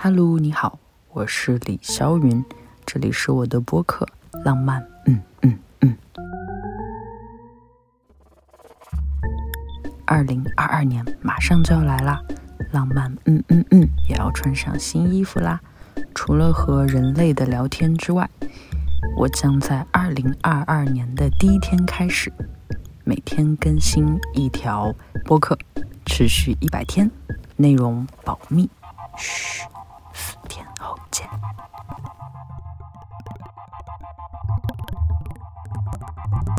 Hello，你好，我是李霄云，这里是我的播客《浪漫》。嗯嗯嗯。二零二二年马上就要来啦，浪漫。嗯嗯嗯，也要穿上新衣服啦。除了和人类的聊天之外，我将在二零二二年的第一天开始，每天更新一条播客，持续一百天，内容保密。嘘。Bye-bye.